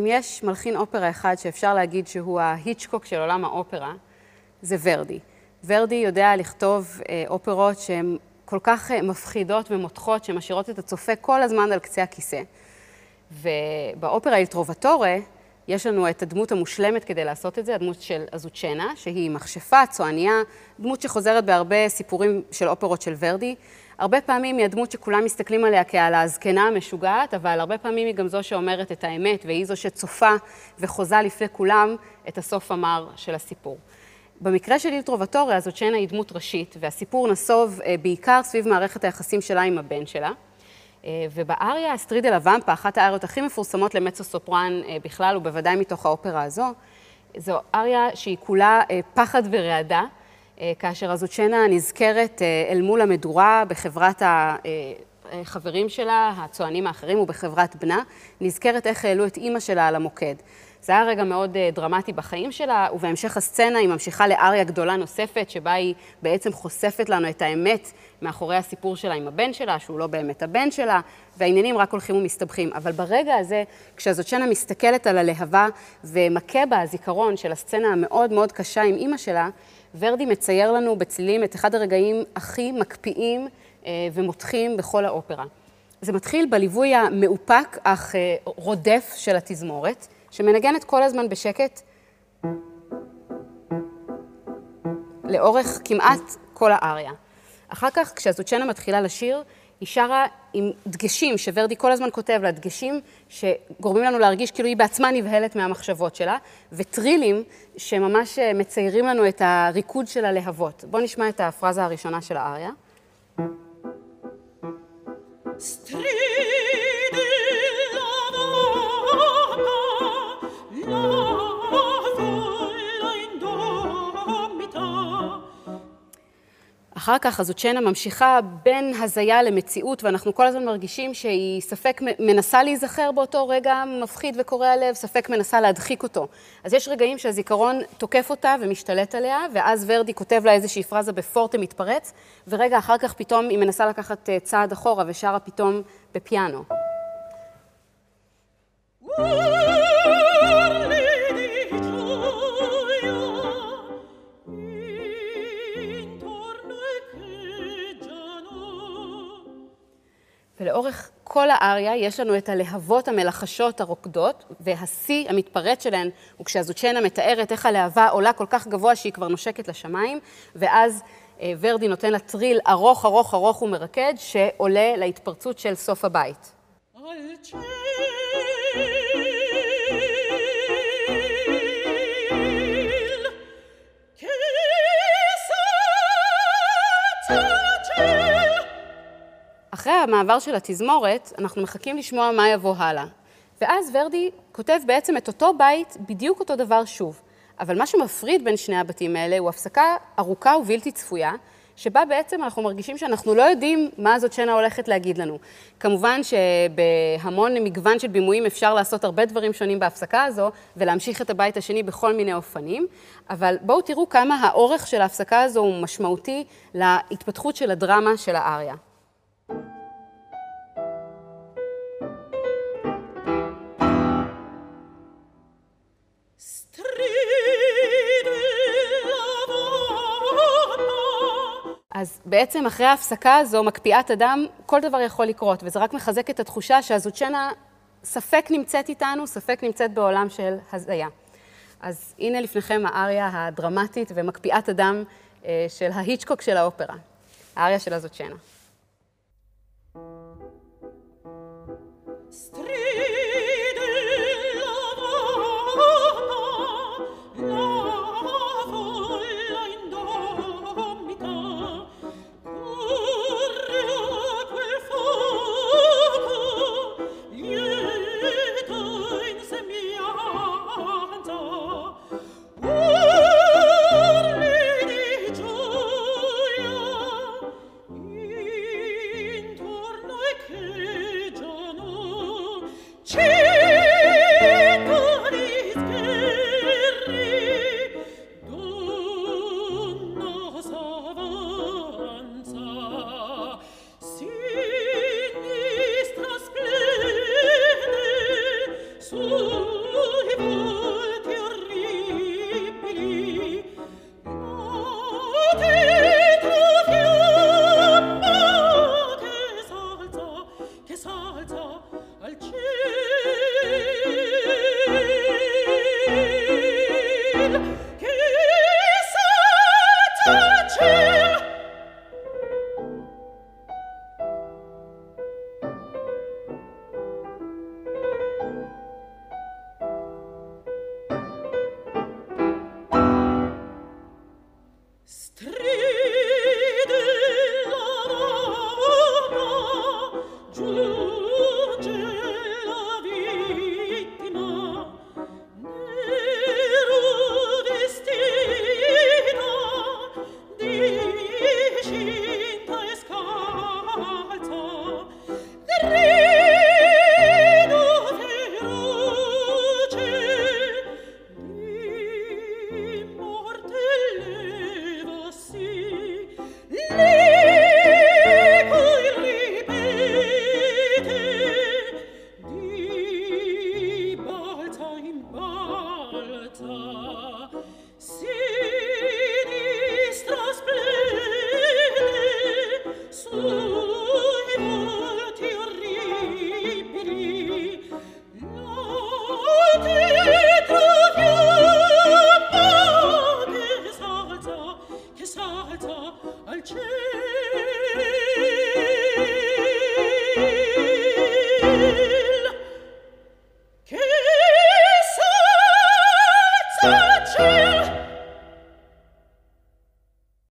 אם יש מלחין אופרה אחד שאפשר להגיד שהוא ההיצ'קוק של עולם האופרה, זה ורדי. ורדי יודע לכתוב אופרות שהן כל כך מפחידות ומותחות, שמשאירות את הצופה כל הזמן על קצה הכיסא. ובאופרה אל טרובטורה יש לנו את הדמות המושלמת כדי לעשות את זה, הדמות של אזוצ'נה, שהיא מכשפה, צועניה, דמות שחוזרת בהרבה סיפורים של אופרות של ורדי. הרבה פעמים היא הדמות שכולם מסתכלים עליה כעל הזקנה המשוגעת, אבל הרבה פעמים היא גם זו שאומרת את האמת, והיא זו שצופה וחוזה לפני כולם את הסוף המר של הסיפור. במקרה של איל טרובטורה, אזוצ'נה היא דמות ראשית, והסיפור נסוב בעיקר סביב מערכת היחסים שלה עם הבן שלה. ובאריה אסטרידה לוומפה, אחת האריות הכי מפורסמות למצו סופרן בכלל, ובוודאי מתוך האופרה הזו, זו אריה שהיא כולה פחד ורעדה, כאשר אזוצ'נה נזכרת אל מול המדורה בחברת החברים שלה, הצוענים האחרים, ובחברת בנה, נזכרת איך העלו את אימא שלה על המוקד. זה היה רגע מאוד דרמטי בחיים שלה, ובהמשך הסצנה היא ממשיכה לאריה גדולה נוספת, שבה היא בעצם חושפת לנו את האמת מאחורי הסיפור שלה עם הבן שלה, שהוא לא באמת הבן שלה, והעניינים רק הולכים ומסתבכים. אבל ברגע הזה, כשהזוצ'נה מסתכלת על הלהבה ומכה בה הזיכרון של הסצנה המאוד מאוד קשה עם אימא שלה, ורדי מצייר לנו בצלילים את אחד הרגעים הכי מקפיאים ומותחים בכל האופרה. זה מתחיל בליווי המאופק אך רודף של התזמורת. שמנגנת כל הזמן בשקט לאורך כמעט כל האריה. אחר כך, כשהזוצ'נה מתחילה לשיר, היא שרה עם דגשים שוורדי כל הזמן כותב לה, דגשים שגורמים לנו להרגיש כאילו היא בעצמה נבהלת מהמחשבות שלה, וטרילים שממש מציירים לנו את הריקוד של הלהבות. בואו נשמע את הפרזה הראשונה של האריה. אחר כך אזוצ'נה ממשיכה בין הזיה למציאות, ואנחנו כל הזמן מרגישים שהיא ספק מנסה להיזכר באותו רגע מפחיד וקורע לב, ספק מנסה להדחיק אותו. אז יש רגעים שהזיכרון תוקף אותה ומשתלט עליה, ואז ורדי כותב לה איזושהי פרזה בפורטה מתפרץ, ורגע אחר כך פתאום היא מנסה לקחת צעד אחורה ושרה פתאום בפיאנו. ולאורך כל האריה יש לנו את הלהבות המלחשות הרוקדות, והשיא המתפרץ שלהן הוא כשהזוצ'נה מתארת איך הלהבה עולה כל כך גבוה שהיא כבר נושקת לשמיים, ואז ורדי נותן לה טריל ארוך ארוך ארוך ומרקד, שעולה להתפרצות של סוף הבית. אחרי המעבר של התזמורת, אנחנו מחכים לשמוע מה יבוא הלאה. ואז ורדי כותב בעצם את אותו בית, בדיוק אותו דבר שוב. אבל מה שמפריד בין שני הבתים האלה הוא הפסקה ארוכה ובלתי צפויה, שבה בעצם אנחנו מרגישים שאנחנו לא יודעים מה זאת שנה הולכת להגיד לנו. כמובן שבהמון מגוון של בימויים אפשר לעשות הרבה דברים שונים בהפסקה הזו, ולהמשיך את הבית השני בכל מיני אופנים, אבל בואו תראו כמה האורך של ההפסקה הזו הוא משמעותי להתפתחות של הדרמה של האריה. אז בעצם אחרי ההפסקה הזו, מקפיאת אדם, כל דבר יכול לקרות, וזה רק מחזק את התחושה שהזוצ'נה ספק נמצאת איתנו, ספק נמצאת בעולם של הזיה. אז הנה לפניכם האריה הדרמטית ומקפיאת אדם של ההיצ'קוק של האופרה, האריה של הזוצ'נה. Fortune.